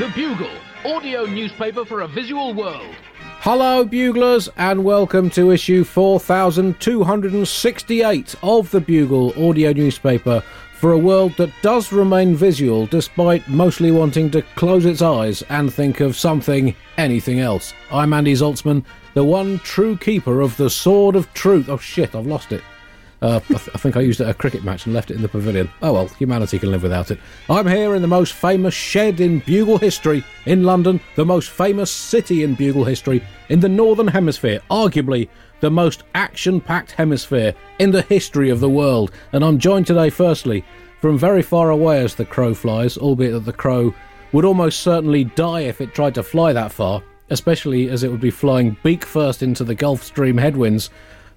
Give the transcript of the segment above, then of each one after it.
The Bugle, audio newspaper for a visual world. Hello, Buglers, and welcome to issue 4268 of the Bugle audio newspaper for a world that does remain visual despite mostly wanting to close its eyes and think of something, anything else. I'm Andy Zaltzman, the one true keeper of the Sword of Truth. Oh shit, I've lost it. Uh, I, th- I think I used it at a cricket match and left it in the pavilion. Oh well, humanity can live without it. I'm here in the most famous shed in Bugle history in London, the most famous city in Bugle history in the Northern Hemisphere, arguably the most action packed hemisphere in the history of the world. And I'm joined today, firstly, from very far away as the crow flies, albeit that the crow would almost certainly die if it tried to fly that far, especially as it would be flying beak first into the Gulf Stream headwinds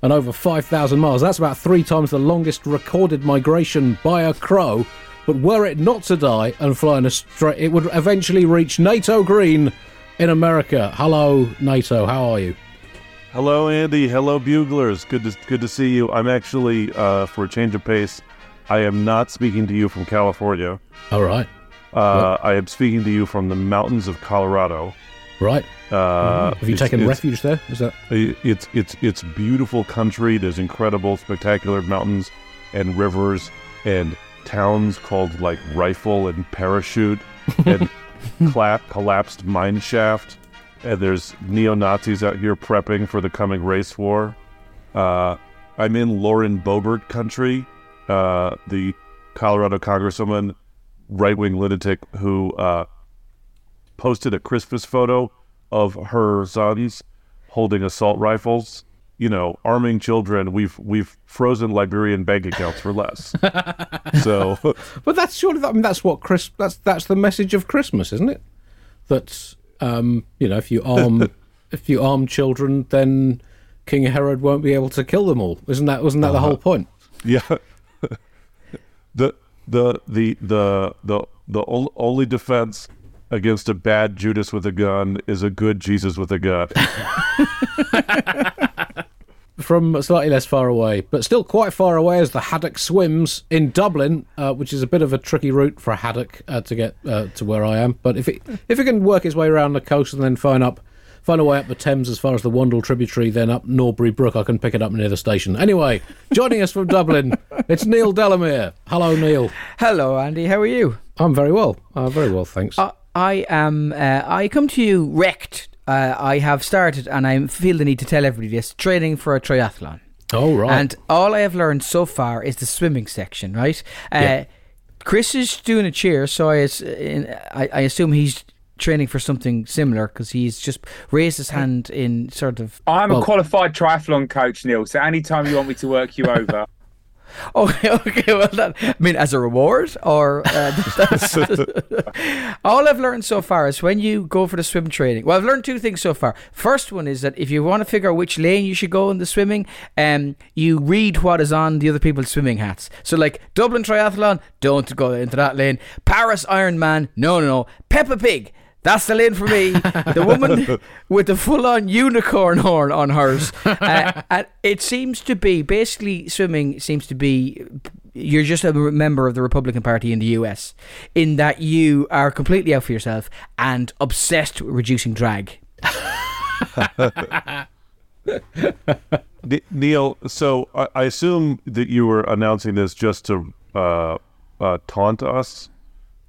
and over 5,000 miles. That's about three times the longest recorded migration by a crow. But were it not to die and fly in a straight, it would eventually reach Nato Green in America. Hello, Nato. How are you? Hello, Andy. Hello, Buglers. Good to good to see you. I'm actually, uh, for a change of pace, I am not speaking to you from California. All right. Uh, I am speaking to you from the mountains of Colorado. Right. Uh, Have you taken refuge there? Is that It's it's it's beautiful country. There's incredible, spectacular mountains and rivers and towns called like Rifle and Parachute and clap, collapsed mine shaft. And there's neo Nazis out here prepping for the coming race war. Uh, I'm in Lauren Boebert country, uh, the Colorado congresswoman, right wing lunatic who uh, posted a Christmas photo of her sons holding assault rifles. You know, arming children. We've we've frozen Liberian bank accounts for less. so But that's surely I mean that's what Chris that's that's the message of Christmas, isn't it? That um, you know, if you arm if you arm children, then King Herod won't be able to kill them all. Isn't that wasn't that the whole point? yeah, the the the the the the only defense against a bad Judas with a gun is a good Jesus with a gun. From slightly less far away, but still quite far away, as the Haddock swims in Dublin, uh, which is a bit of a tricky route for a haddock uh, to get uh, to where I am. But if it if it can work its way around the coast and then find up find a way up the Thames as far as the Wandle tributary, then up Norbury Brook, I can pick it up near the station. Anyway, joining us from Dublin, it's Neil Delamere. Hello, Neil. Hello, Andy. How are you? I'm very well. Uh, very well, thanks. Uh, I am. Uh, I come to you wrecked. Uh, I have started, and I feel the need to tell everybody this: training for a triathlon. oh right. And all I have learned so far is the swimming section. Right? Uh, Yeah. Chris is doing a cheer, so I, as- in, I, I assume he's training for something similar because he's just raised his hand in sort of. I'm Well- a qualified triathlon coach, Neil. So anytime you want me to work you over, Okay, okay. Well, that, I mean, as a reward, or uh, all I've learned so far is when you go for the swim training. Well, I've learned two things so far. First one is that if you want to figure out which lane you should go in the swimming, um, you read what is on the other people's swimming hats. So, like Dublin Triathlon, don't go into that lane. Paris Ironman, no, no, no. Peppa Pig. That's the lane for me. The woman with the full-on unicorn horn on hers. Uh, and it seems to be basically swimming seems to be you're just a member of the Republican Party in the US, in that you are completely out for yourself and obsessed with reducing drag. Neil, so I, I assume that you were announcing this just to uh, uh, taunt us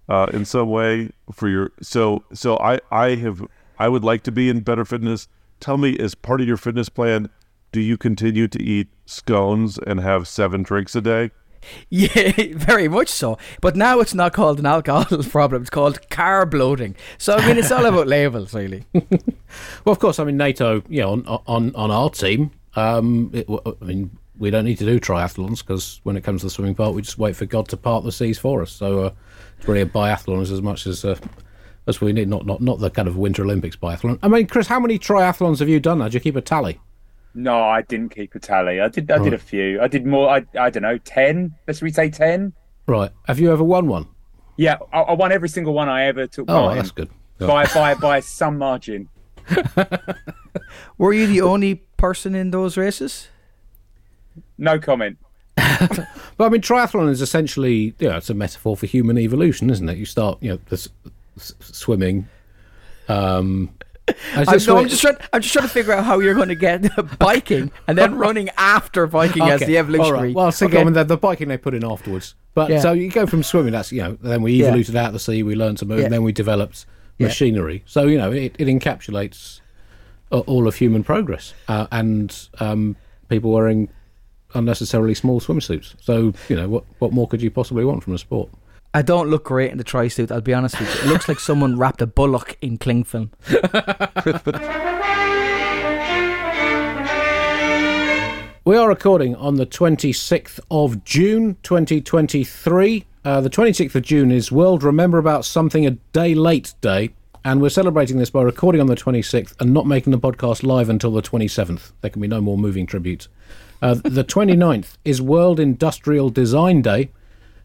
uh, in some way for your. So, so I, I have, I would like to be in better fitness. Tell me, as part of your fitness plan, do you continue to eat scones and have seven drinks a day? Yeah, very much so. But now it's not called an alcohol problem; it's called carb loading. So I mean, it's all about labels, really. Well, of course, I mean Nato. You know, on on, on our team, um, it, w- I mean, we don't need to do triathlons because when it comes to the swimming part, we just wait for God to part the seas for us. So uh, it's really a biathlon as, as much as uh, as we need. Not not not the kind of Winter Olympics biathlon. I mean, Chris, how many triathlons have you done? now? Do you keep a tally? no, I didn't keep a tally. I did. I did a few. I did more. I, I don't know, ten. Let's we say ten. Right. Have you ever won one? Yeah, I, I won every single one I ever took Oh, that's in good. by by by some margin. Were you the only person in those races? No comment. But I mean, triathlon is essentially, you know, it's a metaphor for human evolution, isn't it? You start, you know, this, s- swimming. Um, I'm, just no, I'm just trying. I'm just trying to figure out how you're going to get biking and then running after biking as the all evolutionary. right. Well, I was thinking Okay. I mean, the, the biking they put in afterwards. But Yeah. so you go from swimming. That's you know. Then we Yeah. out of the sea. We learned to move. Yeah. And then we developed machinery. So you know, it, it encapsulates all of human progress uh, and um, people wearing unnecessarily small swimsuits. So you know, what what more could you possibly want from a sport? I don't look great in the tri suit. I'll be honest with you. It looks like someone wrapped a bullock in cling film. We are recording on the 26th of June 2023. Uh, the 26th of June is World Remember About Something a Day Late Day, and we're celebrating this by recording on the 26th and not making the podcast live until the 27th. There can be no more moving tributes. Uh, the 29th is World Industrial Design Day,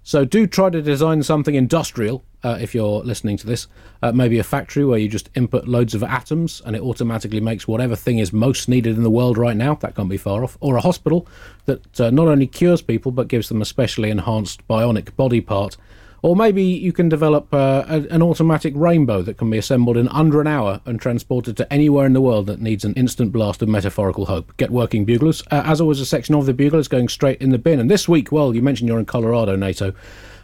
so do try to design something industrial uh, if you're listening to this. Uh, maybe a factory where you just input loads of atoms and it automatically makes whatever thing is most needed in the world right now. That can't be far off. Or a hospital that uh, not only cures people but gives them a specially enhanced bionic body part. Or maybe you can develop uh, a, an automatic rainbow that can be assembled in under an hour and transported to anywhere in the world that needs an instant blast of metaphorical hope. Get working, buglers. Uh, as always, a section of the bugle is going straight in the bin. And this week, well, you mentioned you're in Colorado, Nato.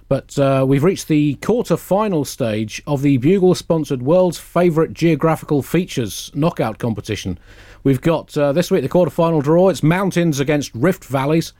But uh, we've reached the quarter-final stage of the Bugle-sponsored world's favourite geographical features knockout competition. We've got uh, this week the quarter-final draw. It's mountains against rift valleys,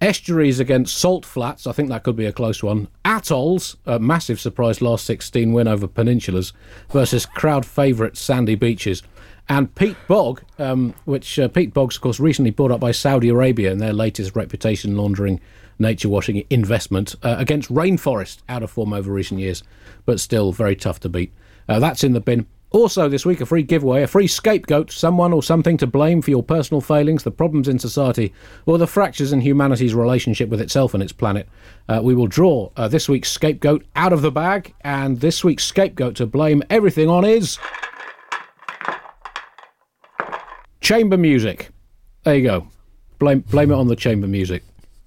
estuaries against salt flats. I think that could be a close one. Atolls, a massive surprise last 16 win over peninsulas versus crowd favourite sandy beaches. And Peat Bog, um, which uh, Peat Bog's, of course, recently bought up by Saudi Arabia in their latest reputation laundering nature washing investment uh, against Rainforest, out of form over recent years, but still very tough to beat. Uh, that's in the bin. Also, this week, a free giveaway, a free scapegoat, someone or something to blame for your personal failings, the problems in society, or the fractures in humanity's relationship with itself and its planet. Uh, we will draw uh, this week's scapegoat out of the bag, and this week's scapegoat to blame everything on is. Chamber music. There you go. Blame blame it on the chamber music.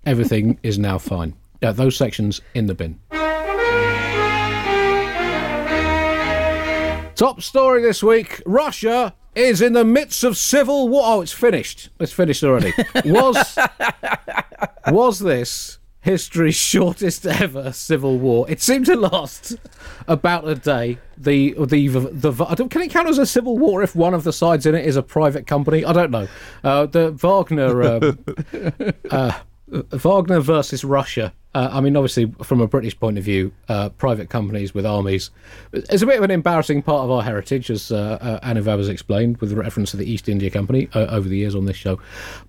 Everything is now fine. Yeah, those sections in the bin. Top story this week: Russia is in the midst of civil war. Oh, it's finished. It's finished already. Was was this history's shortest ever civil war? It seemed to last about a day. The the the, I don't, can it count as a civil war if one of the sides in it is a private company? I don't know. Uh, the Wagner. Uh, uh, Wagner versus Russia. Uh, I mean, obviously, from a British point of view, uh, private companies with armies. It's a bit of an embarrassing part of our heritage, as uh, uh, has explained with reference to the East India Company uh, over the years on this show.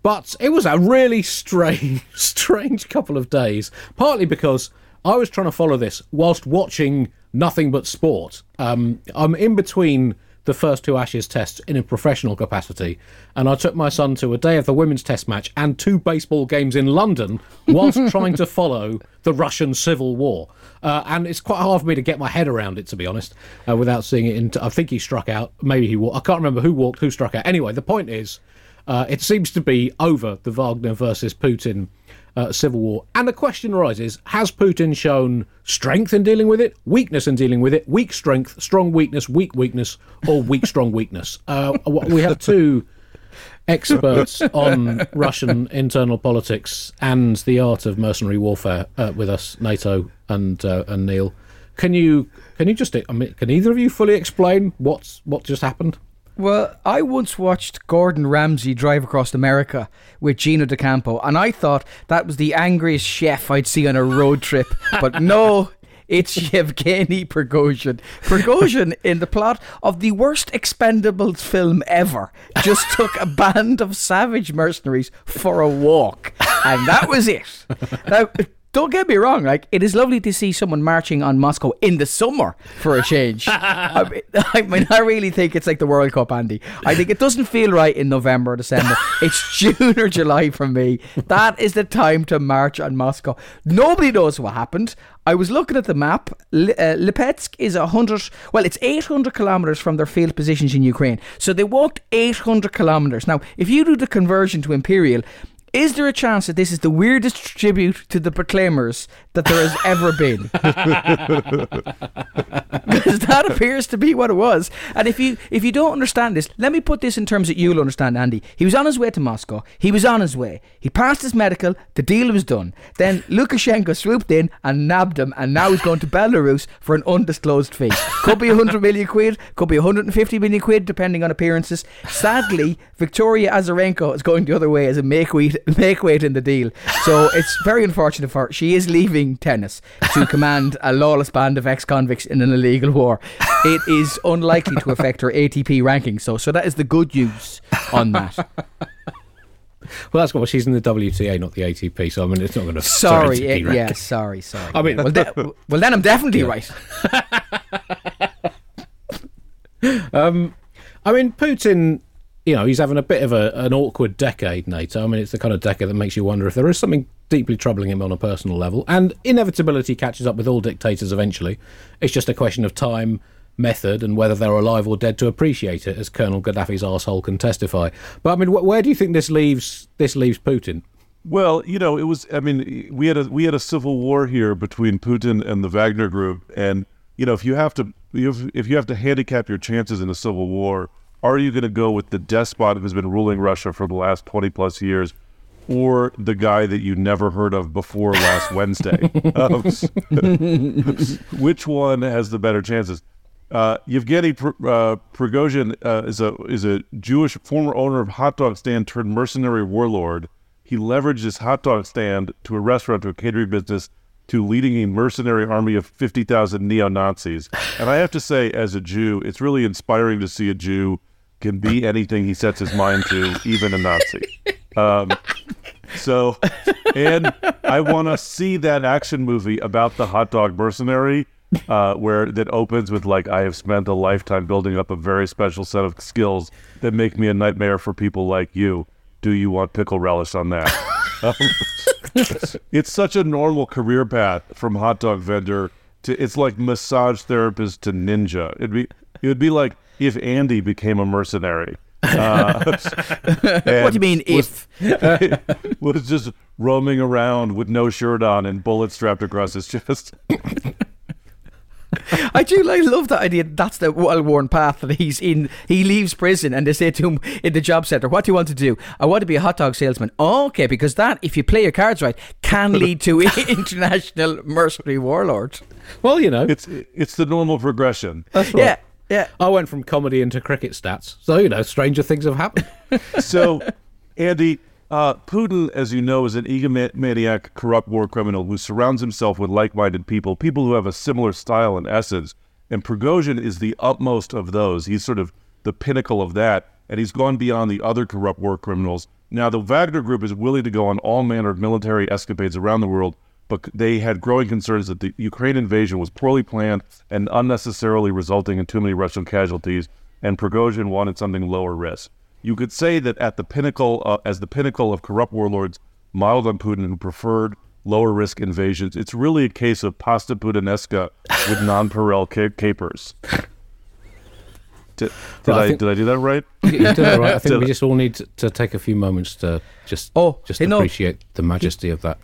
But it was a really strange, strange couple of days, partly because I was trying to follow this whilst watching nothing but sport. Um, I'm in between the first two Ashes tests in a professional capacity, and I took my son to a day of the women's test match and two baseball games in London whilst trying to follow the Russian Civil War. Uh, and it's quite hard for me to get my head around it, to be honest, uh, without seeing it. Into, I think he struck out. Maybe he walked. I can't remember who walked, who struck out. Anyway, the point is, uh, it seems to be over the Wagner versus Putin uh, civil war. And the question arises has Putin shown strength in dealing with it, weakness in dealing with it, weak strength, strong weakness, weak weakness, or weak strong weakness? Uh, we have two experts on Russian internal politics and the art of mercenary warfare uh, with us, NATO and uh, and Neil. Can you can you just I mean, can either of you fully explain what's what just happened? Well, I once watched Gordon Ramsay drive across America with Gino D'Acampo, and I thought that was the angriest chef I'd see on a road trip. But no, it's Yevgeny Prigozhin. Prigozhin, in the plot of the worst Expendables film ever, just took a band of savage mercenaries for a walk, and that was it. Now, don't get me wrong, like it is lovely to see someone marching on Moscow in the summer for a change. I, mean, I mean, I really think it's like the World Cup, Andy. I think it doesn't feel right in November or December. it's June or July for me. That is the time to march on Moscow. Nobody knows what happened. I was looking at the map. Li- uh, Lipetsk is a hundred. Well, it's eight hundred kilometers from their field positions in Ukraine. So they walked eight hundred kilometers. Now, if you do the conversion to imperial, Is there a chance that this is the weirdest tribute to the Proclaimers that there has ever been? Because that appears to be what it was. And if you if you don't understand this, let me put this in terms that you'll understand, Andy. He was on his way to Moscow. He was on his way. He passed his medical. The deal was done. Then Lukashenko swooped in and nabbed him, and now he's going to Belarus for an undisclosed fee. Could be 100 million quid, could be 150 million quid, depending on appearances. Sadly, Victoria Azarenka is going the other way as a make weight, make weight in the deal. So it's very unfortunate for her. She is leaving tennis to command a lawless band of ex convicts in an illegal war. It is unlikely to affect her ATP ranking. So, so that is the good news on that. Well, that's what she's in the WTA, not the ATP. So I mean, it's not going to. Sorry, eh, yeah, sorry, sorry. I mean- well, de- well, then I'm definitely right. um, I mean, Putin, you know, he's having a bit of a, an awkward decade, Nato. I mean, it's the kind of decade that makes you wonder if there is something deeply troubling him on a personal level. And inevitability catches up with all dictators eventually. It's just a question of time, method, and whether they're alive or dead to appreciate it, as Colonel Gaddafi's arsehole can testify. But I mean, wh- where do you think this leaves this leaves Putin? Well, you know, it was. I mean, we had a we had a civil war here between Putin and the Wagner Group, and you know, if you have to if, if you have to handicap your chances in a civil war, are you going to go with the despot who's been ruling Russia for the last twenty plus years, or the guy that you never heard of before last Wednesday? Um, which one has the better chances? Uh, Yevgeny Pr- uh, Prigozhin uh, is a is a Jewish former owner of hot dog stand turned mercenary warlord. He leveraged his hot dog stand to a restaurant to a catering business to leading a mercenary army of fifty thousand neo Nazis. And I have to say, as a Jew, it's really inspiring to see a Jew can be anything he sets his mind to, even a Nazi. Um, so, and I want to see that action movie about the hot dog mercenary, uh, where that opens with like, "I have spent a lifetime building up a very special set of skills that make me a nightmare for people like you. Do you want pickle relish on that?" Um, it's such a normal career path from hot dog vendor to it's like massage therapist to ninja. It'd be it would be like if Andy became a mercenary. Uh, What do you mean if? was just roaming around with no shirt on and bullets strapped across his chest. I do like love that idea. That's the well-worn path that he's in. He leaves prison, and they say to him in the job center, "What do you want to do? I want to be a hot dog salesman." okay, because that, if you play your cards right, can lead to international mercenary warlords. Well, you know, It's it's the normal progression. that's right. Yeah, yeah. I went from comedy into cricket stats, so you know, stranger things have happened. So, Andy, uh, Putin, as you know, is an egomaniac, corrupt war criminal who surrounds himself with like-minded people, people who have a similar style and essence. And Prigozhin is the utmost of those. He's sort of the pinnacle of that, and he's gone beyond the other corrupt war criminals. Now, the Wagner Group is willing to go on all manner of military escapades around the world, but they had growing concerns that the Ukraine invasion was poorly planned and unnecessarily resulting in too many Russian casualties, and Prigozhin wanted something lower risk. You could say that at the pinnacle, uh, as the pinnacle of corrupt warlords modeled on Putin who preferred lower risk invasions, it's really a case of pasta Putinesca with non-pareil ca- capers. Did, did Well, I I, think- did I do that right? You did it right. I think we just all need to, to take a few moments to just Oh, just hey, no. appreciate the majesty of that.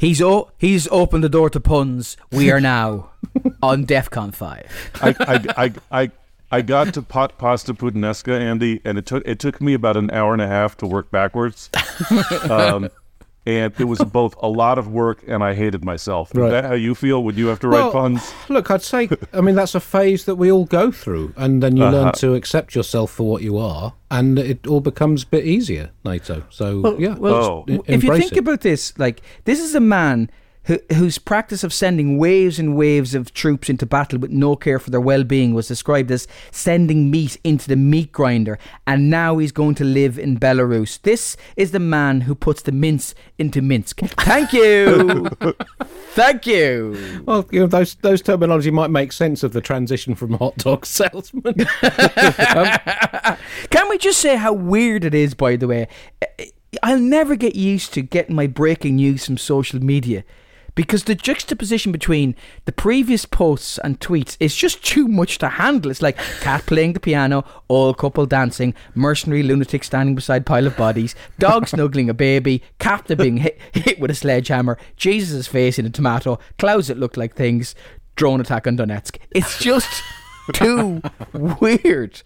He's o- he's opened the door to puns. We are now on DEFCON five. I, I, I, I, I got to pot pasta Putinesca, Andy, and it took it took me about an hour and a half to work backwards. um, and it was both a lot of work and I hated myself. Right. Is that how you feel when you have to write Well, puns? Look, I'd say, I mean, that's a phase that we all go through, and then you Uh-huh. learn to accept yourself for what you are, and it all becomes a bit easier, Nato. So, yeah, well, just e- if you think it. about this, like this is a man who, whose practice of sending waves and waves of troops into battle with no care for their well-being was described as sending meat into the meat grinder, and now he's going to live in Belarus. This is the man who puts the mince into Minsk. Thank you, thank you. Well, you know, those those terminology might make sense of the transition from hot dog salesman. Can we just say how weird it is? By the way, I'll never get used to getting my breaking news from social media. Because the juxtaposition between the previous posts and tweets is just too much to handle. It's like cat playing the piano, old couple dancing, mercenary lunatic standing beside pile of bodies, dog snuggling a baby, captain being hit, hit with a sledgehammer, Jesus' face in a tomato, clouds that look like things, drone attack on Donetsk. It's just too weird.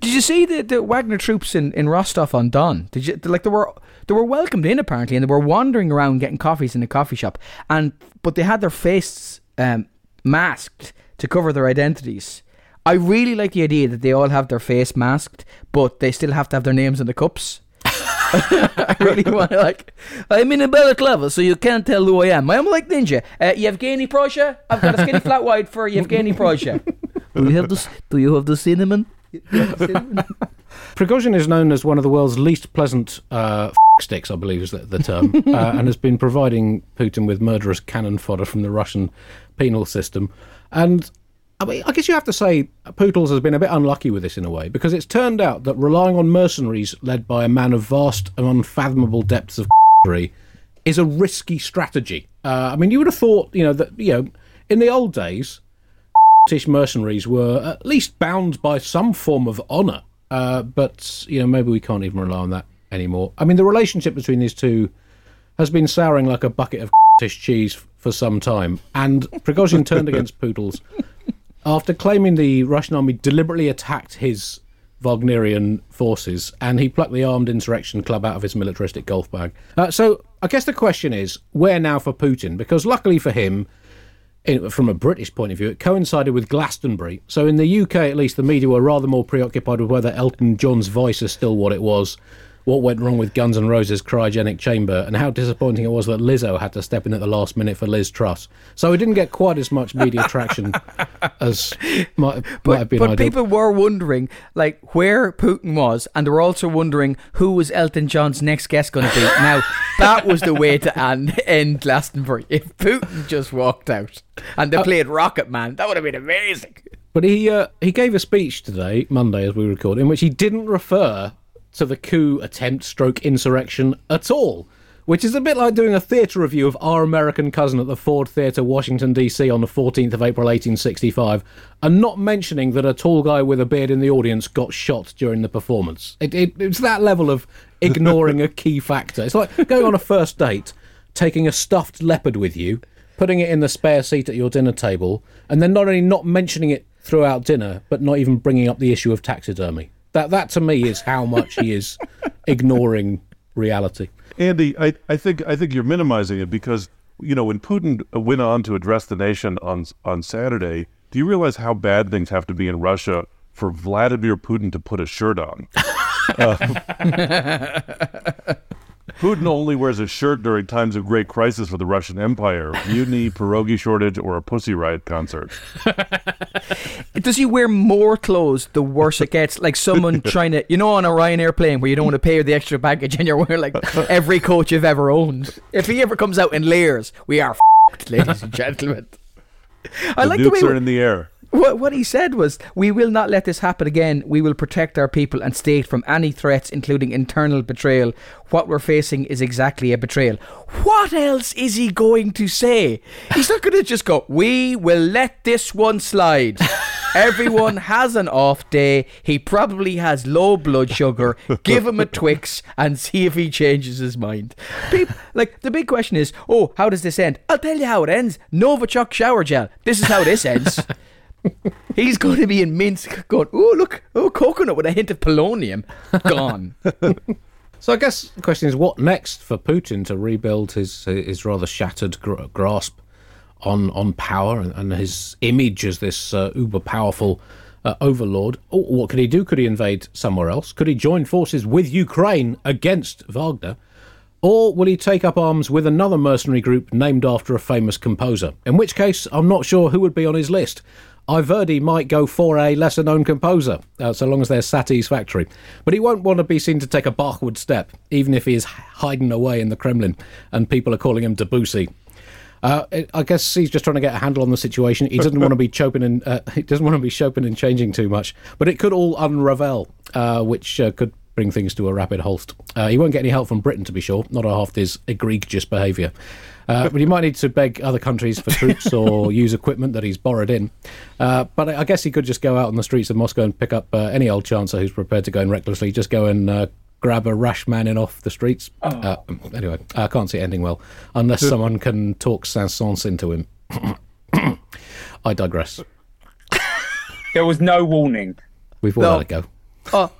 Did you see the, the Wagner troops in, in Rostov on Don? Did you like they were they were welcomed in apparently, and they were wandering around getting coffees in a coffee shop, and but they had their faces um, masked to cover their identities. I really like the idea that they all have their face masked, but they still have to have their names in the cups. I really want to like. I'm in a balaclava, so you can't tell who I am. I'm like Ninja. Uh, Yevgeny Prosha. I've got a skinny flat white for Yevgeny Prosha. Do you have the Do you have the cinnamon? Prigozhin is known as one of the world's least pleasant uh, sticks, I believe is the, the term, uh, and has been providing Putin with murderous cannon fodder from the Russian penal system. And I mean, I guess you have to say Pootles has been a bit unlucky with this in a way because it's turned out that relying on mercenaries led by a man of vast and unfathomable depths of is a risky strategy. Uh, I mean, you would have thought, you know, that you know, in the old days, British mercenaries were at least bound by some form of honour. Uh, but you know, maybe we can't even rely on that anymore. I mean, the relationship between these two has been souring like a bucket of cheese for some time, and Prigozhin turned against Poodles after claiming the Russian army deliberately attacked his Wagnerian forces, and he plucked the armed insurrection club out of his militaristic golf bag. Uh, so, I guess the question is, where now for Putin? Because luckily for him, in, from a British point of view, it coincided with Glastonbury. So, in the UK, at least, the media were rather more preoccupied with whether Elton John's voice is still what it was what went wrong with Guns N' Roses' cryogenic chamber and how disappointing it was that Lizzo had to step in at the last minute for Liz Truss. So we didn't get quite as much media traction as might, but, might have been But ideal. people were wondering like where Putin was, and they were also wondering who was Elton John's next guest going to be. now that was the way to end, end Glastonbury. If Putin just walked out and they played Rocket Man, that would have been amazing. But he uh, he gave a speech today, Monday, as we record, in which he didn't refer to the coup attempt stroke insurrection at all. Which is a bit like doing a theatre review of Our American Cousin at the Ford Theatre, Washington, D.C. on the 14th of April 1865, and not mentioning that a tall guy with a beard in the audience got shot during the performance. It, it, it's that level of ignoring a key factor. It's like going on a first date, taking a stuffed leopard with you, putting it in the spare seat at your dinner table, and then not only not mentioning it throughout dinner, but not even bringing up the issue of taxidermy. That that to me is how much he is ignoring reality. Andy, I, I think I think you're minimizing it because you know when Putin went on to address the nation on on Saturday, do you realize how bad things have to be in Russia for Vladimir Putin to put a shirt on? Uh, Putin only wears a shirt during times of great crisis for the Russian Empire, mutiny, pierogi shortage, or a Pussy Riot concert. Does he wear more clothes the worse it gets? Like someone trying to, you know, on a Ryanair plane where you don't want to pay the extra baggage and you're wearing like every coat you've ever owned. If he ever comes out in layers, we are f***ed, ladies and gentlemen. I The like the nukes way are in the air. What, what he said was, "We will not let this happen again. We will protect our people and state from any threats, including internal betrayal. What we're facing is exactly a betrayal." What else is he going to say? He's not going to just go, "We will let this one slide." Everyone has an off day. He probably has low blood sugar. Give him a Twix and see if he changes his mind. Peop like the big question is, oh, how does this end? I'll tell you how it ends. Novichok shower gel. This is how this ends. He's going to be in Minsk going, oh, look, oh, coconut with a hint of polonium. Gone. So I guess the question is, what next for Putin to rebuild his his rather shattered gr- grasp on on power and, and his image as this uh, uber powerful uh, overlord? Oh, what could he do? Could he invade somewhere else? Could he join forces with Ukraine against Wagner? Or will he take up arms with another mercenary group named after a famous composer? In which case, I'm not sure who would be on his list. Iverdi might go for a lesser known composer, uh, so long as they're satisfactory. But he won't want to be seen to take a backward step, even if he is hiding away in the Kremlin and people are calling him Debussy. Uh, I guess he's just trying to get a handle on the situation. He doesn't want to be chopping and uh, he doesn't want to be chopping and changing too much. But it could all unravel, uh, which uh, could bring things to a rapid halt. Uh, he won't get any help from Britain, to be sure, not after his egregious behaviour. Uh, but he might need to beg other countries for troops or use equipment that he's borrowed in. Uh, but I guess he could just go out on the streets of Moscow and pick up uh, any old chancer who's prepared to go in recklessly, just go and uh, grab a rash man in off the streets. Uh, anyway, I can't see it ending well unless someone can talk Saint-Saëns into him. I digress. There was no warning. We've all No. had a go. Oh,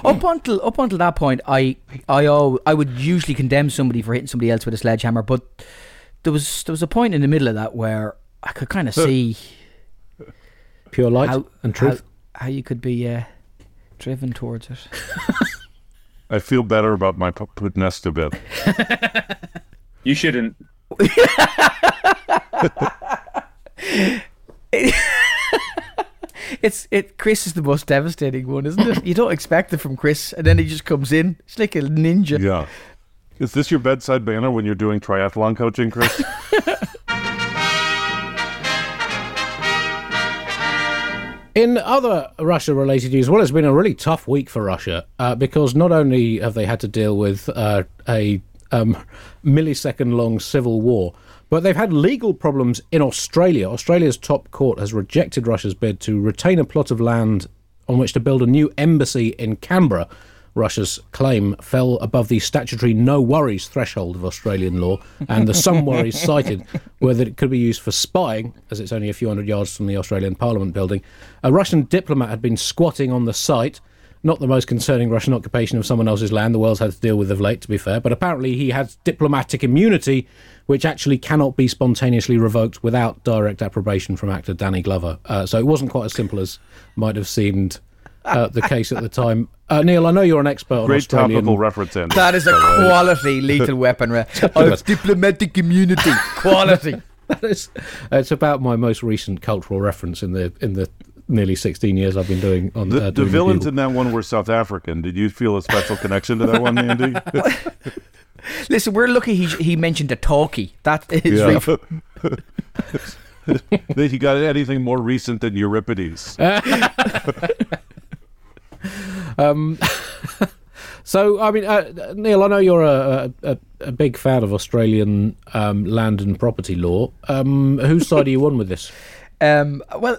up until up until that point, I I al- I would usually condemn somebody for hitting somebody else with a sledgehammer, but there was there was a point in the middle of that where I could kind of see Pure light how and truth. how, how you could be uh, driven towards it. I feel better about my pu- putness to bed. You shouldn't. It's it. Chris is the most devastating one, isn't it? You don't expect it from Chris, and then he just comes in. It's like a ninja. Yeah. Is this your bedside banner when you're doing triathlon coaching, Chris? In other Russia related news, well, it's been a really tough week for Russia uh, because not only have they had to deal with uh, a um, millisecond long civil war, but they've had legal problems in Australia. Australia's top court has rejected Russia's bid to retain a plot of land on which to build a new embassy in Canberra. Russia's claim fell above the statutory no worries threshold of Australian law, and the some worries cited were that it could be used for spying, as it's only a few hundred yards from the Australian Parliament building. A Russian diplomat had been squatting on the site. Not the most concerning Russian occupation of someone else's land the world's had to deal with of late, to be fair, but apparently he has diplomatic immunity, which actually cannot be spontaneously revoked without direct approbation from actor Danny Glover. Uh, so it wasn't quite as simple as might have seemed uh, the case at the time. Uh, Neil, I know you're an expert on Great Australian. topical reference, Andy. That is a by the way. quality lethal weapon. Re- of diplomatic immunity. Quality. that is, it's about my most recent cultural reference in the in the nearly 16 years I've been doing on The, uh, the villains Bugle. in that one were South African. Did you feel a special connection to that one, Andy? Listen, we're lucky he he mentioned a talkie. That is yeah. really that he got anything more recent than Euripides. um, So, I mean, uh, Neil, I know you're a, a, a big fan of Australian um, land and property law. Um, whose side are you on with this? Um, well,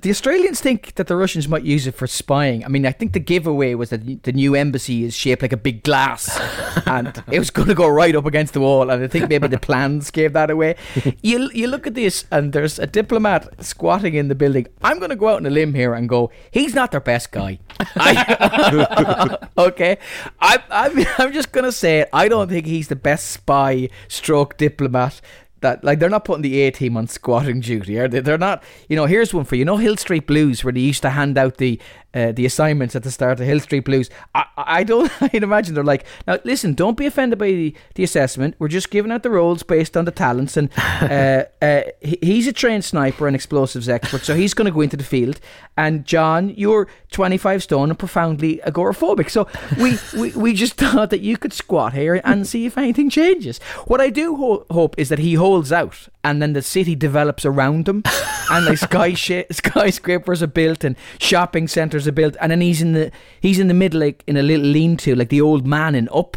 the Australians think that the Russians might use it for spying. I mean, I think the giveaway was that the new embassy is shaped like a big glass, and it was going to go right up against the wall. And I think maybe the plans gave that away. You you look at this, and there's a diplomat squatting in the building. I'm going to go out on a limb here and go, he's not their best guy. I, okay, I, I'm I'm just going to say it. I don't think he's the best spy stroke diplomat that like they're not putting the A team on squatting duty, are they? They're not. You know, here's one for you. You know Hill Street Blues, where they used to hand out the uh, the assignments at the start of Hill Street Blues. I, I don't. I can imagine they're like, now listen, don't be offended by the, the assessment. We're just giving out the roles based on the talents, and uh, uh, he- he's a trained sniper and explosives expert, so he's going to go into the field. And John, you're 25 stone and profoundly agoraphobic, so we, we, we just thought that you could squat here and see if anything changes. What I do ho- hope is that he holds out, and then the city develops around him, and like sky sh- skyscrapers are built and shopping centers are built, and then he's in the he's in the middle, like in a little lean-to, like the old man in Up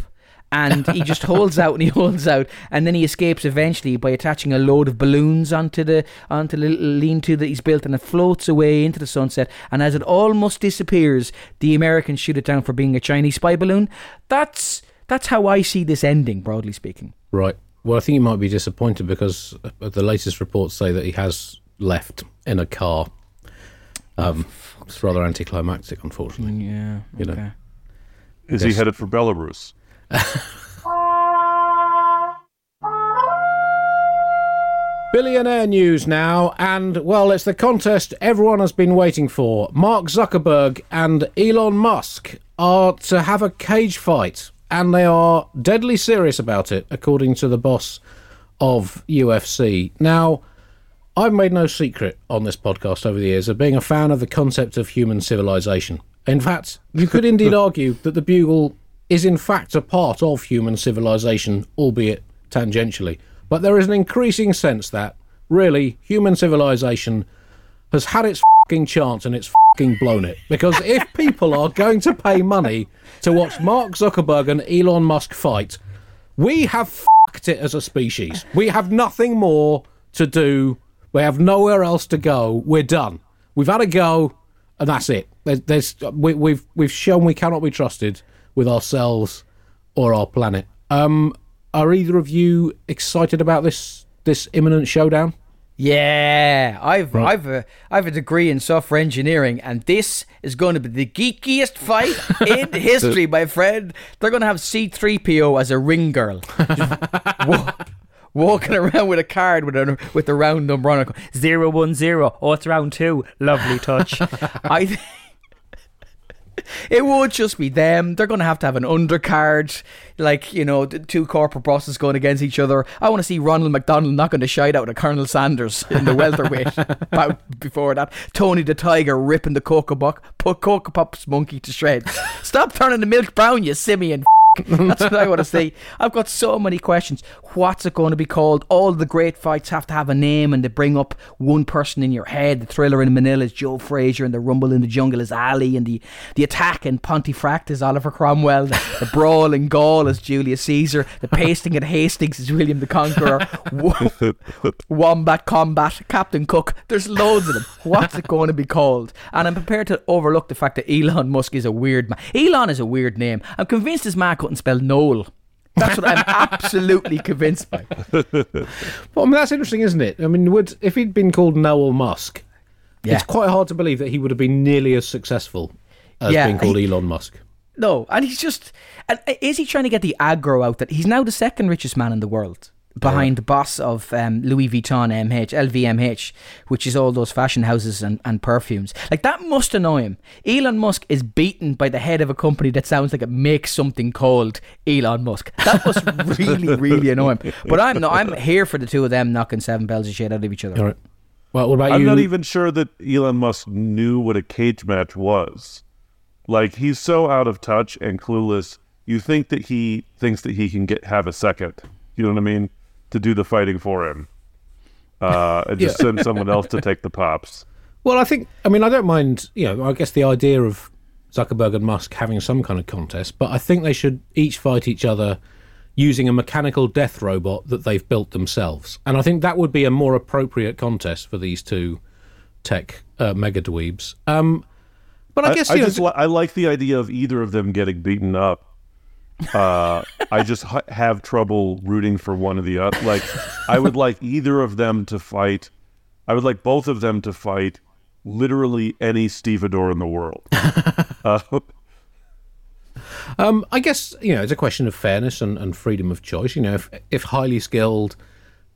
and he just holds out and he holds out and then he escapes eventually by attaching a load of balloons onto the onto the little lean-to that he's built and it floats away into the sunset and as it almost disappears the Americans shoot it down for being a Chinese spy balloon that's that's how I see this ending broadly speaking Right. Well, I think you might be disappointed because uh, the latest reports say that he has left in a car. Um, it's rather anticlimactic, unfortunately. yeah You know. Is he headed for Belarus? Billionaire news now, and well, it's the contest everyone has been waiting for. Mark Zuckerberg and Elon Musk are to have a cage fight, and they are deadly serious about it, according to the boss of UFC. Now, I've made no secret on this podcast over the years of being a fan of the concept of human civilization. In fact, you could indeed argue that the Bugle is in fact a part of human civilization, albeit tangentially. But there is an increasing sense that, really, human civilization has had its fucking chance and it's fucking blown it. Because if people are going to pay money to watch Mark Zuckerberg and Elon Musk fight, we have fucked it as a species. We have nothing more to do. We have nowhere else to go. We're done. We've had a go, and that's it. There's, there's we, we've we've shown we cannot be trusted with ourselves or our planet. Um, are either of you excited about this this imminent showdown? Yeah, I've I've a I've a degree in software engineering, and this is going to be the geekiest fight in history, my friend. They're going to have C three PO as a ring girl, walking around with a card with a with the round number on it, zero one zero. Oh, it's round two. Lovely touch. I. Th- it would just be them. They're going to have to have an undercard, like you know, the two corporate bosses going against each other. I want to see Ronald McDonald knocking the shite out of Colonel Sanders in the welterweight bout before that. Tony the Tiger ripping the Cocoa Buck, put Coco Pops monkey to shreds. Stop turning the milk brown, you simian. That's what I want to say. I've got so many questions. What's it going to be called? All the great fights have to have a name, and they bring up one person in your head. The thriller in Manila is Joe Frazier, and the rumble in the jungle is Ali, and the, the attack in Pontefract is Oliver Cromwell, the, the brawl in Gaul is Julius Caesar, the pasting at Hastings is William the Conqueror, Wombat Combat, Captain Cook. There's loads of them. What's it going to be called? And I'm prepared to overlook the fact that Elon Musk is a weird man. Elon is a weird name. I'm convinced his man couldn't spell Noel. That's what I'm absolutely convinced by. Well, I mean, that's interesting, isn't it? I mean, would if he'd been called Noel Musk, Yeah. it's quite hard to believe that he would have been nearly as successful as Yeah, being called he- Elon Musk. No, and he's just. And is he trying to get the aggro out that he's now the second richest man in the world? Behind the boss of um, Louis Vuitton MH, LVMH, which is all those fashion houses and, and perfumes. Like, that must annoy him. Elon Musk is beaten by the head of a company that sounds like it makes something called Elon Musk. That must really, really annoy him. But I'm no, I'm here for the two of them knocking seven bells of shit out of each other. All right. Well, what about I'm you? not even sure that Elon Musk knew what a cage match was. Like he's so out of touch and clueless. You think that he thinks that he can get have a second. You know what I mean? To do the fighting for him, uh, and just send someone else to take the pops. Well, I think. I mean, I don't mind. You know, I guess the idea of Zuckerberg and Musk having some kind of contest, but I think they should each fight each other using a mechanical death robot that they've built themselves, and I think that would be a more appropriate contest for these two tech uh, mega dweebs. Um, but I, guess I you know, just I like the idea of either of them getting beaten up. Uh, I just ha- have trouble rooting for one or the other. Like, I would like either of them to fight. I would like both of them to fight literally any stevedore in the world. Uh, Um, I guess you know it's a question of fairness and, and freedom of choice. You know, if if highly skilled,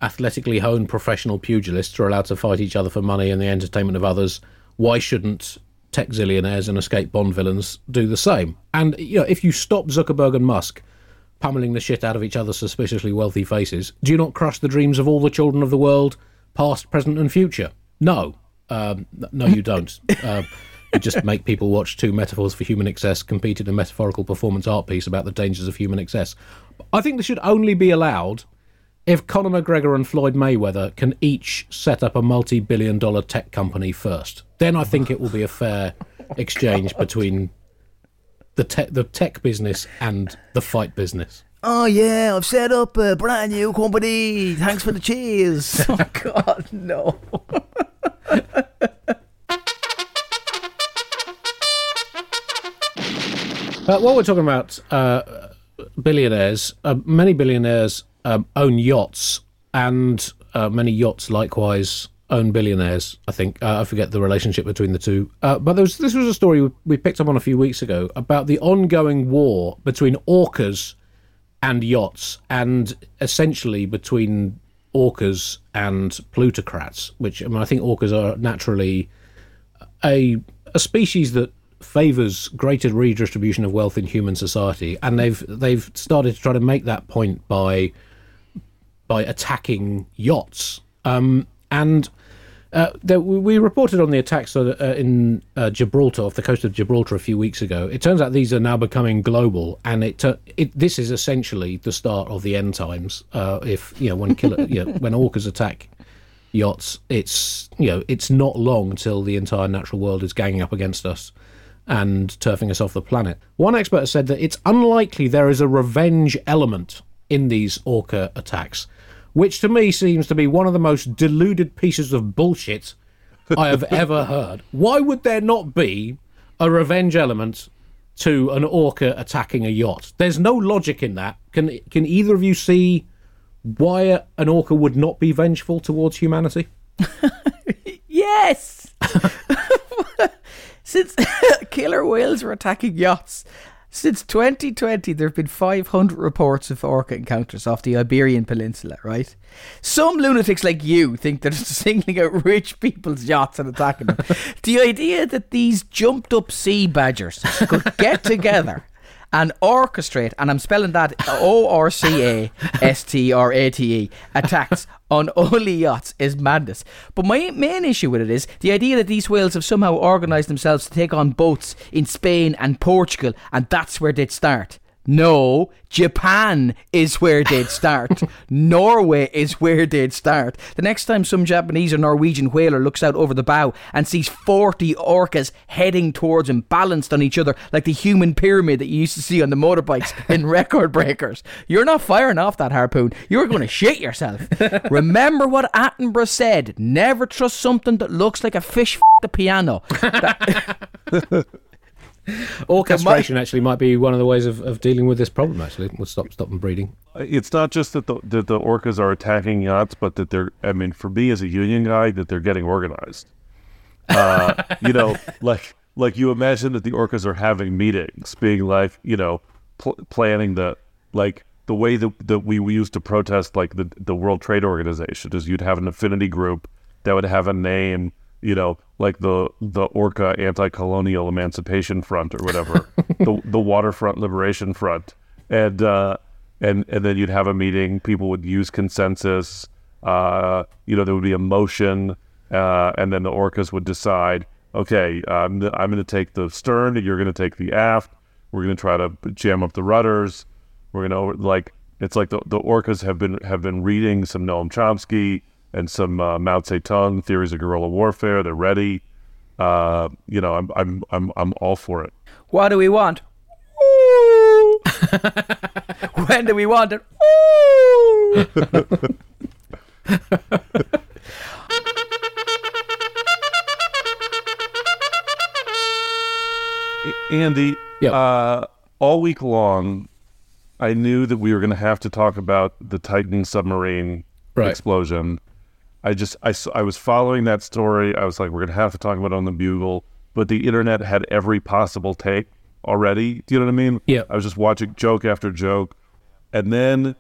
athletically honed professional pugilists are allowed to fight each other for money and the entertainment of others, why shouldn't tech zillionaires and escape Bond villains do the same? And you know, if you stop Zuckerberg and Musk pummeling the shit out of each other's suspiciously wealthy faces, do you not crush the dreams of all the children of the world, past, present, and future? No, um, no, you don't. uh, you just make people watch two metaphors for human excess compete in a metaphorical performance art piece about the dangers of human excess. I think this should only be allowed if Conor McGregor and Floyd Mayweather can each set up a multi-billion dollar tech company first. Then I think it will be a fair exchange between the tech the tech business and the fight business. Oh yeah, I've set up a brand new company. Thanks for the cheers. oh God, no. Uh, while we're talking about uh, billionaires, uh, many billionaires um, own yachts, and uh, many yachts likewise own billionaires. I think uh, I forget the relationship between the two, uh, but there was, this was a story we- we picked up on a few weeks ago about the ongoing war between orcas and yachts, and essentially between orcas and plutocrats. Which I mean, I think orcas are naturally a a species that favors greater redistribution of wealth in human society, and they've they've started to try to make that point by by attacking yachts. Um, and uh, there, we reported on the attacks uh, in uh, Gibraltar, off the coast of Gibraltar, a few weeks ago. It turns out these are now becoming global, and it, uh, it this is essentially the start of the end times. Uh, if you know when killer, you know, when orcas attack yachts, it's you know it's not long till the entire natural world is ganging up against us and turfing us off the planet. One expert said that it's unlikely there is a revenge element in these orca attacks, which to me seems to be one of the most deluded pieces of bullshit I have ever heard. Why would there not be a revenge element to an orca attacking a yacht? There's no logic in that. Can can either of you see why an orca would not be vengeful towards humanity? Yes. Since killer whales were attacking yachts. Since 2020, there have been 500 reports of orca encounters off the Iberian Peninsula, right? Some lunatics like you think they're just singling out rich people's yachts and attacking them. the idea that these jumped up sea badgers could get together and orchestrate, and I'm spelling that O R C A S T R A T E, attacks on only yachts is madness. But my main issue with it is the idea that these whales have somehow organised themselves to take on boats in Spain and Portugal, and that's where they'd start. No, Japan is where they'd start. Norway is where they'd start. The next time some Japanese or Norwegian whaler looks out over the bow and sees 40 orcas heading towards him, balanced on each other like the human pyramid that you used to see on the motorbikes in record breakers, you're not firing off that harpoon. You're going to shit yourself. Remember what Attenborough said never trust something that looks like a fish f- the piano. Orchestration actually might be one of the ways of, of dealing with this problem. Actually, we'll stop stop them breeding. It's not just that the that the orcas are attacking yachts, but that they're. I mean, for me as a union guy, that they're getting organized. Uh, you know, like like you imagine that the orcas are having meetings, being like, you know, pl- planning the like the way that, that we, we used to protest like the the World Trade Organization is you'd have an affinity group that would have a name, you know, like the the Orca Anti-Colonial Emancipation Front or whatever, the the Waterfront Liberation Front, and uh, and and then you'd have a meeting. People would use consensus. Uh, you know, there would be a motion, uh, and then the orcas would decide. Okay, I'm I'm going to take the stern. You're going to take the aft. We're going to try to jam up the rudders. We're going to like it's like the, the orcas have been have been reading some Noam Chomsky and some uh, Mao Zedong theories of guerrilla warfare. They're ready. Uh, you know, I'm I'm I'm I'm all for it. What do we want? When do we want it? Andy, Yep. uh, all week long, I knew that we were going to have to talk about the Titan submarine Right. explosion. I just, I, I was following that story. I was like, we're going to have to talk about it on the Bugle. But the internet had every possible take already. Do you know what I mean? Yeah. I was just watching joke after joke. And then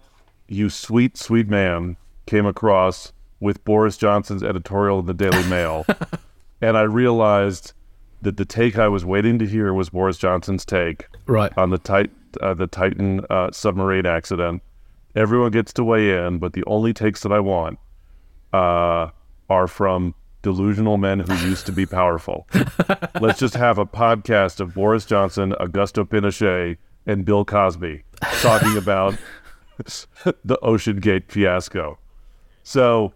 you sweet, sweet man came across with Boris Johnson's editorial in the Daily Mail. and I realized that the take I was waiting to hear was Boris Johnson's take Right. on the tit- uh, the Titan uh, submarine accident. Everyone gets to weigh in, but the only takes that I want uh, are from delusional men who used to be powerful. Let's just have a podcast of Boris Johnson, Augusto Pinochet, and Bill Cosby talking about the OceanGate fiasco. So,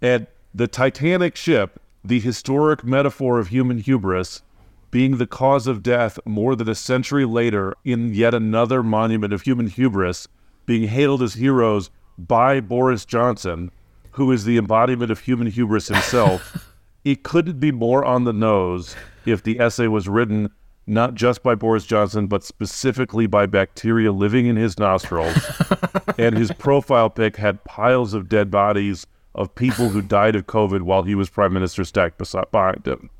and the Titanic ship, the historic metaphor of human hubris, being the cause of death more than a century later in yet another monument of human hubris, being hailed as heroes by Boris Johnson, who is the embodiment of human hubris himself, it couldn't be more on the nose if the essay was written not just by Boris Johnson, but specifically by bacteria living in his nostrils. and his profile pic had piles of dead bodies of people who died of COVID while he was prime minister stacked beside behind him.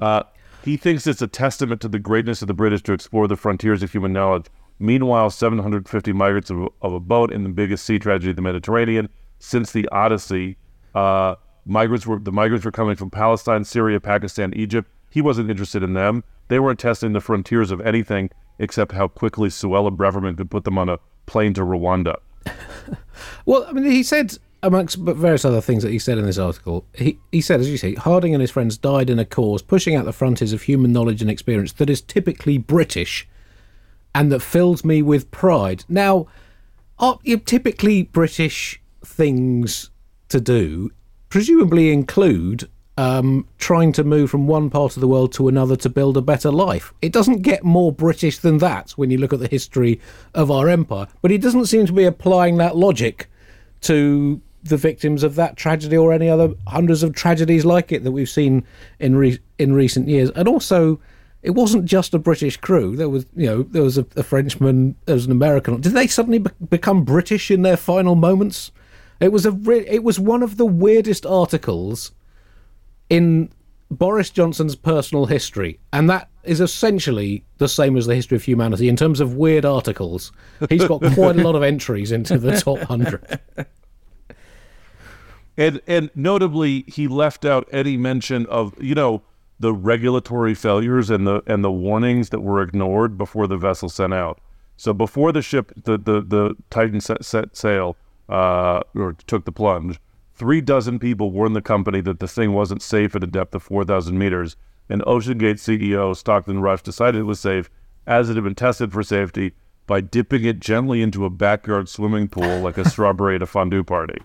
Uh, he thinks it's a testament to the greatness of the British to explore the frontiers of human knowledge. Meanwhile, 750 migrants of, of a boat in the biggest sea tragedy of the Mediterranean since the Odyssey. Uh, migrants were the migrants were coming from Palestine, Syria, Pakistan, Egypt. He wasn't interested in them. They weren't testing the frontiers of anything except how quickly Suella Braverman could put them on a plane to Rwanda. Well, I mean, he said amongst various other things that he said in this article. He he said, as you see, Harding and his friends died in a cause pushing out the frontiers of human knowledge and experience that is typically British, and that fills me with pride. Now, are you typically British things to do? presumably include um, trying to move from one part of the world to another to build a better life. It doesn't get more British than that when you look at the history of our empire, but he doesn't seem to be applying that logic to the victims of that tragedy or any other hundreds of tragedies like it that we've seen in re- in recent years. And also, it wasn't just a British crew. There was, you know, there was a, a Frenchman, there was an American. Did they suddenly be- become British in their final moments? It was a re- it was one of the weirdest articles in Boris Johnson's personal history, and that is essentially the same as the history of humanity in terms of weird articles. He's got quite a lot of entries into the top hundred. And and notably, he left out any mention of you know the regulatory failures and the and the warnings that were ignored before the vessel sent out. So before the ship, the the, the Titan set, set sail uh, or took the plunge, three dozen people warned the company that the thing wasn't safe at a depth of 4,000 meters. And OceanGate CEO Stockton Rush decided it was safe, as it had been tested for safety, by dipping it gently into a backyard swimming pool like a strawberry at a fondue party.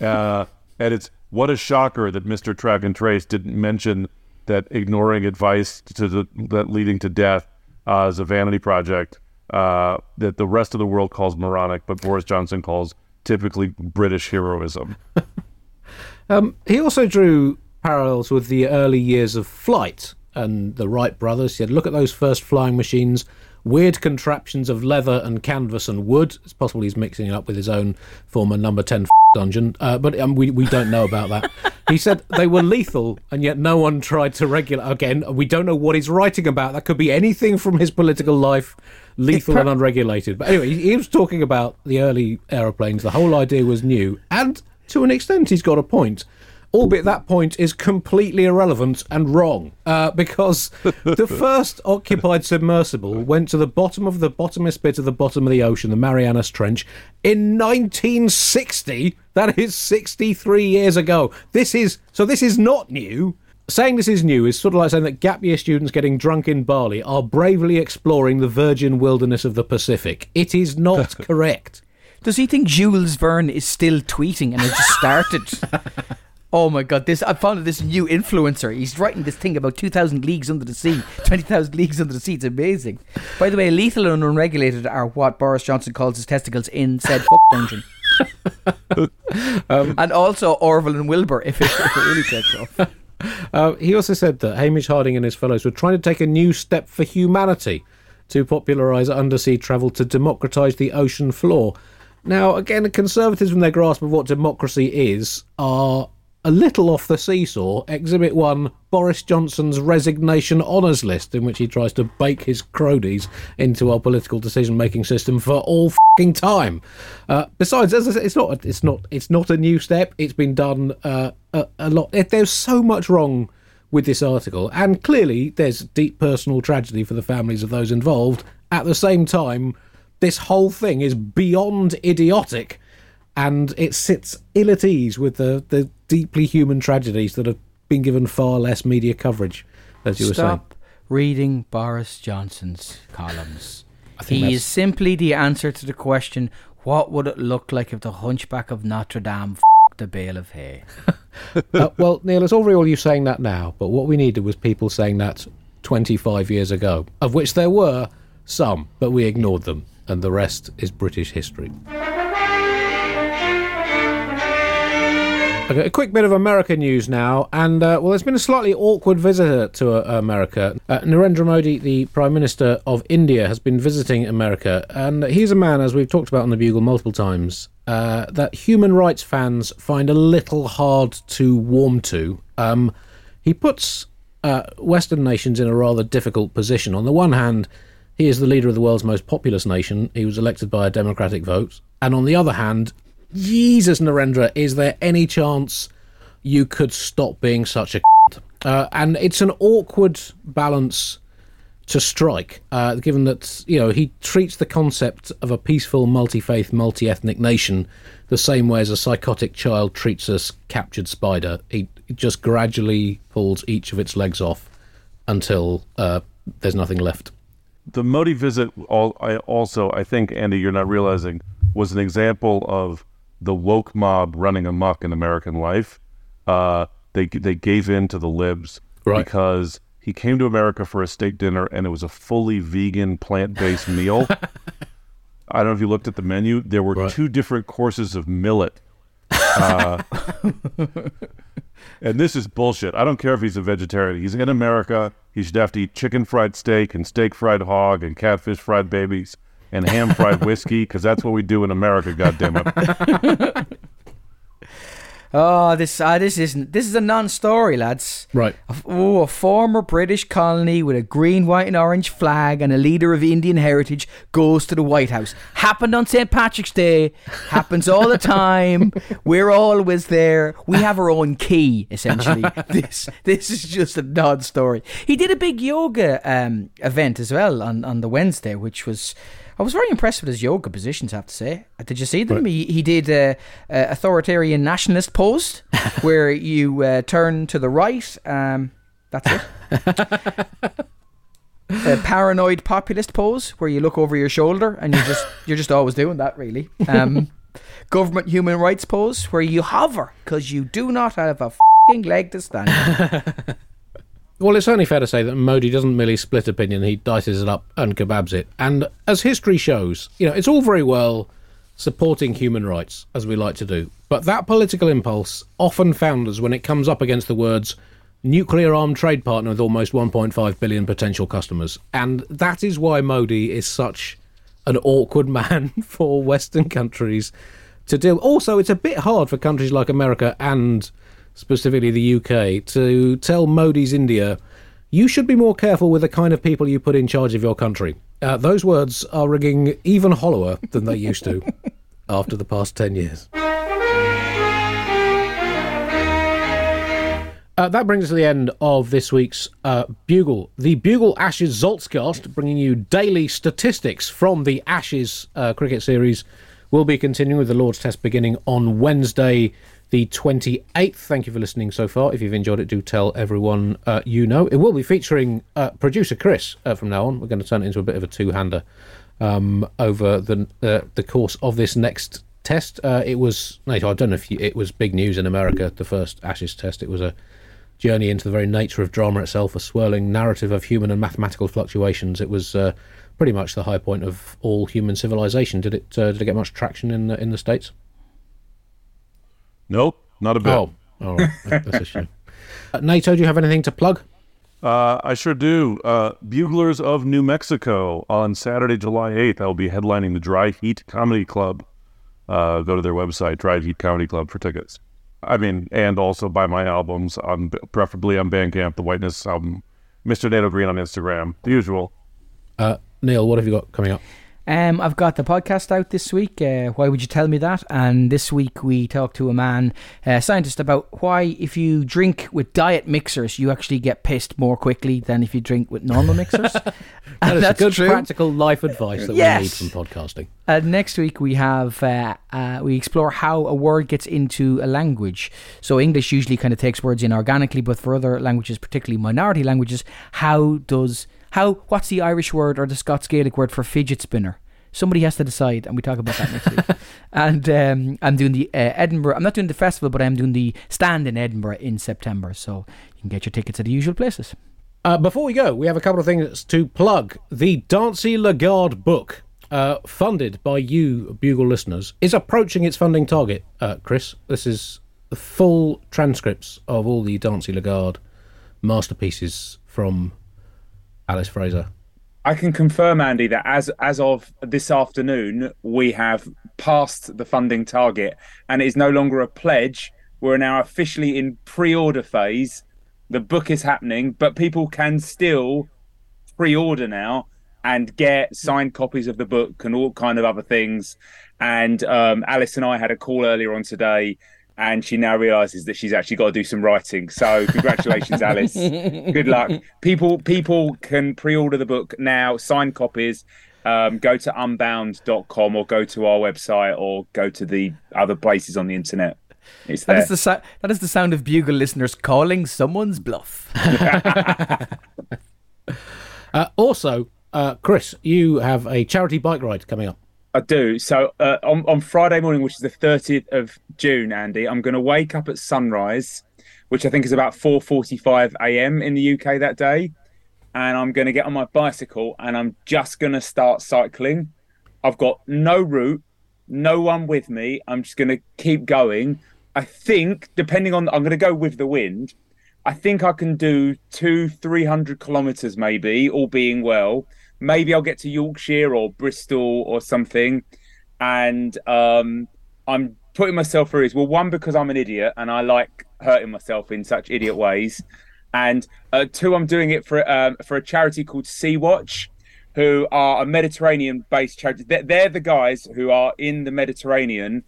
Uh, and it's what a shocker that Mr. Track and Trace didn't mention that ignoring advice to the, that leading to death uh, is a vanity project uh, that the rest of the world calls moronic, but Boris Johnson calls typically British heroism. um, he also drew parallels with the early years of flight and the Wright brothers. He said, look at those first flying machines, weird contraptions of leather and canvas and wood. It's possible he's mixing it up with his own former number 10 dungeon, uh, but um, we, we don't know about that. he said they were lethal, and yet no one tried to regulate. Again, we don't know what he's writing about. That could be anything from his political life, lethal per- and unregulated. But anyway, he, was talking about the early aeroplanes. The whole idea was new, and to an extent, he's got a point albeit that point is completely irrelevant and wrong uh, because the first occupied submersible went to the bottom of the bottomest bit of the bottom of the ocean, the Marianas Trench, in 1960. That is 63 years ago. This is so. This is not new. Saying this is new is sort of like saying that gap year students getting drunk in Bali are bravely exploring the virgin wilderness of the Pacific. It is not correct. Does he think Jules Verne is still tweeting and it just started? Oh my god, this I found this new influencer. He's writing this thing about 2000 leagues under the sea, 20,000 leagues under the sea. It's amazing. By the way, lethal and unregulated are what Boris Johnson calls his testicles in said fuck dungeon. um, and also Orville and Wilbur if it, if it really takes off. Uh, he also said that Hamish Harding and his fellows were trying to take a new step for humanity to popularise undersea travel to democratise the ocean floor. Now, again, the conservatives, in their grasp of what democracy is, are a little off the seesaw, Exhibit 1 Boris Johnson's resignation honours list, in which he tries to bake his cronies into our political decision making system for all fucking time. Uh, besides, as I said, it's not, it's, not, it's not a new step, it's been done uh, a, a lot. There's so much wrong with this article, and clearly there's deep personal tragedy for the families of those involved. At the same time, this whole thing is beyond idiotic and it sits ill at ease with the, the deeply human tragedies that have been given far less media coverage, as you Stop were saying. reading Boris Johnson's columns. he is simply the answer to the question what would it look like if the hunchback of Notre Dame f***ed the bale of hay? uh, well, Neil, it's all very well you saying that now, but what we needed was people saying that 25 years ago, of which there were some, but we ignored them, and the rest is British history. Okay, a quick bit of American news now, and uh, well, there's been a slightly awkward visitor to uh, America. Uh, Narendra Modi, the Prime Minister of India, has been visiting America, and he's a man, as we've talked about on the Bugle multiple times, uh, that human rights fans find a little hard to warm to. Um, he puts uh, Western nations in a rather difficult position. On the one hand, he is the leader of the world's most populous nation. He was elected by a democratic vote. And on the other hand, Jesus, Narendra, is there any chance you could stop being such a uh, and it's an awkward balance to strike, uh, given that you know he treats the concept of a peaceful, multi-faith, multi-ethnic nation the same way as a psychotic child treats a captured spider. He just gradually pulls each of its legs off until uh, there's nothing left. The Modi visit, all, I also, I think, Andy, you're not realizing, was an example of the woke mob running amok in American life. uh, they they gave in to the libs Right. because he came to America for a steak dinner and it was a fully vegan plant based meal. I don't know if you looked at the menu. There were Right. two different courses of millet. Uh, and this is bullshit. I don't care if he's a vegetarian. He's in America. He should have to eat chicken fried steak and steak fried hog and catfish fried babies and ham fried whiskey because that's what we do in America. God damn it! Oh, this uh, this isn't this is a non-story, lads. Right. Oh, a former British colony with a green, white, and orange flag and a leader of Indian heritage goes to the White House. Happened on St. Patrick's Day. Happens all the time. We're always there. We have our own key, essentially. this this is just a non-story. He did a big yoga um, event as well on, on the Wednesday, which was. I was very impressed with his yoga positions, I have to say. Uh, Did you see them? He, he did a, a authoritarian nationalist pose where you uh, turn to the right. Um, that's it. a paranoid populist pose where you look over your shoulder and you just you're just always doing that really. Um, government human rights pose where you hover because you do not have a fing leg to stand. Well, it's only fair to say that Modi doesn't merely split opinion, he dices it up and kebabs it. And as history shows, you know, it's all very well supporting human rights, as we like to do. But that political impulse often founders when it comes up against the words nuclear armed trade partner with almost 1.5 billion potential customers. And that is why Modi is such an awkward man for Western countries to deal. Also, it's a bit hard for countries like America and specifically the UK to tell Modi's India, you should be more careful with the kind of people you put in charge of your country. Uh, those words are ringing even hollower than they used to after the past 10 years. Uh, that brings us to the end of this week's uh, Bugle. The Bugle Ashes Zoltzcast, bringing you daily statistics from the Ashes uh, cricket series, will be continuing with the Lord's Test beginning on Wednesday, the 28th. Thank you for listening so far. If you've enjoyed it, do tell everyone uh, you know. It will be featuring uh, producer Chris uh, from now on. We're going to turn it into a bit of a two-hander um, over the uh, the course of this next test. Uh, it was, I don't know if you, it was big news in America, the first Ashes test. It was a journey into the very nature of drama itself, a swirling narrative of human and mathematical fluctuations. It was uh, pretty much the high point of all human civilization. Did it? Did it get much traction in the, in the states? Nope, not a bit. Oh, all right. That's a shame. Uh, Nato, do you have anything to plug? Uh, I sure do. Uh, Buglers of New Mexico on Saturday, July 8th. I will be headlining the Dry Heat Comedy Club. Uh, go to their website, Dry Heat Comedy Club, for tickets. I mean, and also buy my albums, on preferably on Bandcamp, the Whiteness album, Mr. Nato Green on Instagram, the usual. Uh, Neil, what have you got coming up? Um, I've got the podcast out this week. Uh, why would you tell me that? And this week we talked to a man, a scientist, about why if you drink with diet mixers, you actually get pissed more quickly than if you drink with normal mixers. That and is that's good true. practical life advice that Yes. we need from podcasting. Uh, next week we have uh, uh, we explore how a word gets into a language. So English usually kind of takes words in organically, but for other languages, particularly minority languages, how does how what's the Irish word or the Scots Gaelic word for fidget spinner? Somebody has to decide, and we talk about that next week. And um, I'm doing the uh, Edinburgh. I'm not doing the festival, but I'm doing the stand in Edinburgh in September. So you can get your tickets at the usual places. Uh, before we go, we have a couple of things to plug. The D'Ancey LaGuarde book, uh, funded by you, Bugle listeners, is approaching its funding target, uh, Chris. This is the full transcripts of all the D'Ancey LaGuarde masterpieces from Alice Fraser. I can confirm, Andy, that as as of this afternoon, we have passed the funding target, and it is no longer a pledge. We're now officially in pre-order phase. The book is happening, but people can still pre-order now and get signed copies of the book and all kind of other things. And um, Alice and I had a call earlier on today, and she now realizes that she's actually got to do some writing. So congratulations, Alice. Good luck. People people can pre-order the book now, signed copies. Um, go to unbound.com or go to our website or go to the other places on the internet. It's That there. is the sou- that is the sound of bugle listeners calling someone's bluff. Uh, also, uh, Chris, you have a charity bike ride coming up. I do. So uh, on on Friday morning, which is the thirtieth of June, Andy, I'm going to wake up at sunrise which I think is about 4:45 a.m. in the UK that day. And I'm going to get on my bicycle and I'm just going to start cycling. I've got no route, no one with me. I'm just going to keep going. I think, depending on, I'm going to go with the wind. I think I can do two, 300 kilometers, maybe, all being well. Maybe I'll get to Yorkshire or Bristol or something. And um, I'm putting myself through is well, one, because I'm an idiot and I like hurting myself in such idiot ways. And uh, two, I'm doing it for um, for a charity called Sea Watch, who are a Mediterranean-based charity. They're, they're the guys who are in the Mediterranean,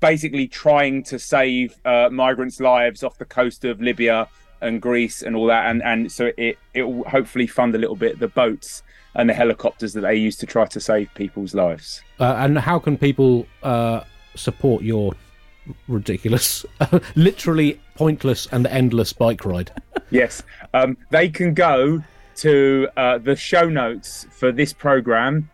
basically trying to save uh, migrants' lives off the coast of Libya and Greece and all that. And and so it it will hopefully fund a little bit the boats and the helicopters that they use to try to save people's lives. Uh, and how can people uh, support your ridiculous, literally pointless and endless bike ride? yes, um, they can go to uh, the show notes for this program,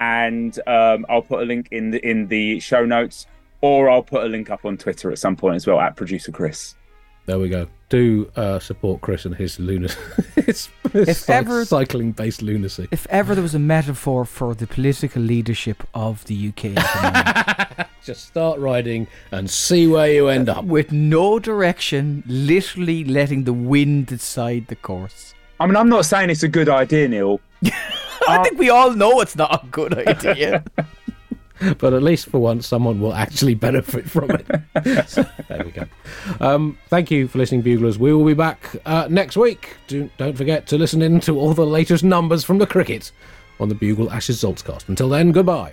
and um, I'll put a link in the in the show notes, or I'll put a link up on Twitter at some point as well at producer Chris. There we go. Do uh, support Chris and his lunacy. his, his If ever- cycling-based lunacy. If ever there was a metaphor for the political leadership of the UK at the moment, Just start riding and see where you end up. with no direction, literally letting the wind decide the course. I mean, I'm not saying it's a good idea, Neil. I think we all know it's not a good idea. but at least for once, someone will actually benefit from it. So, there we go. Um, thank you for listening, Buglers. We will be back uh, next week. Do, don't forget to listen in to all the latest numbers from the cricket on the Bugle Ashes Zoltzcast. Until then, goodbye.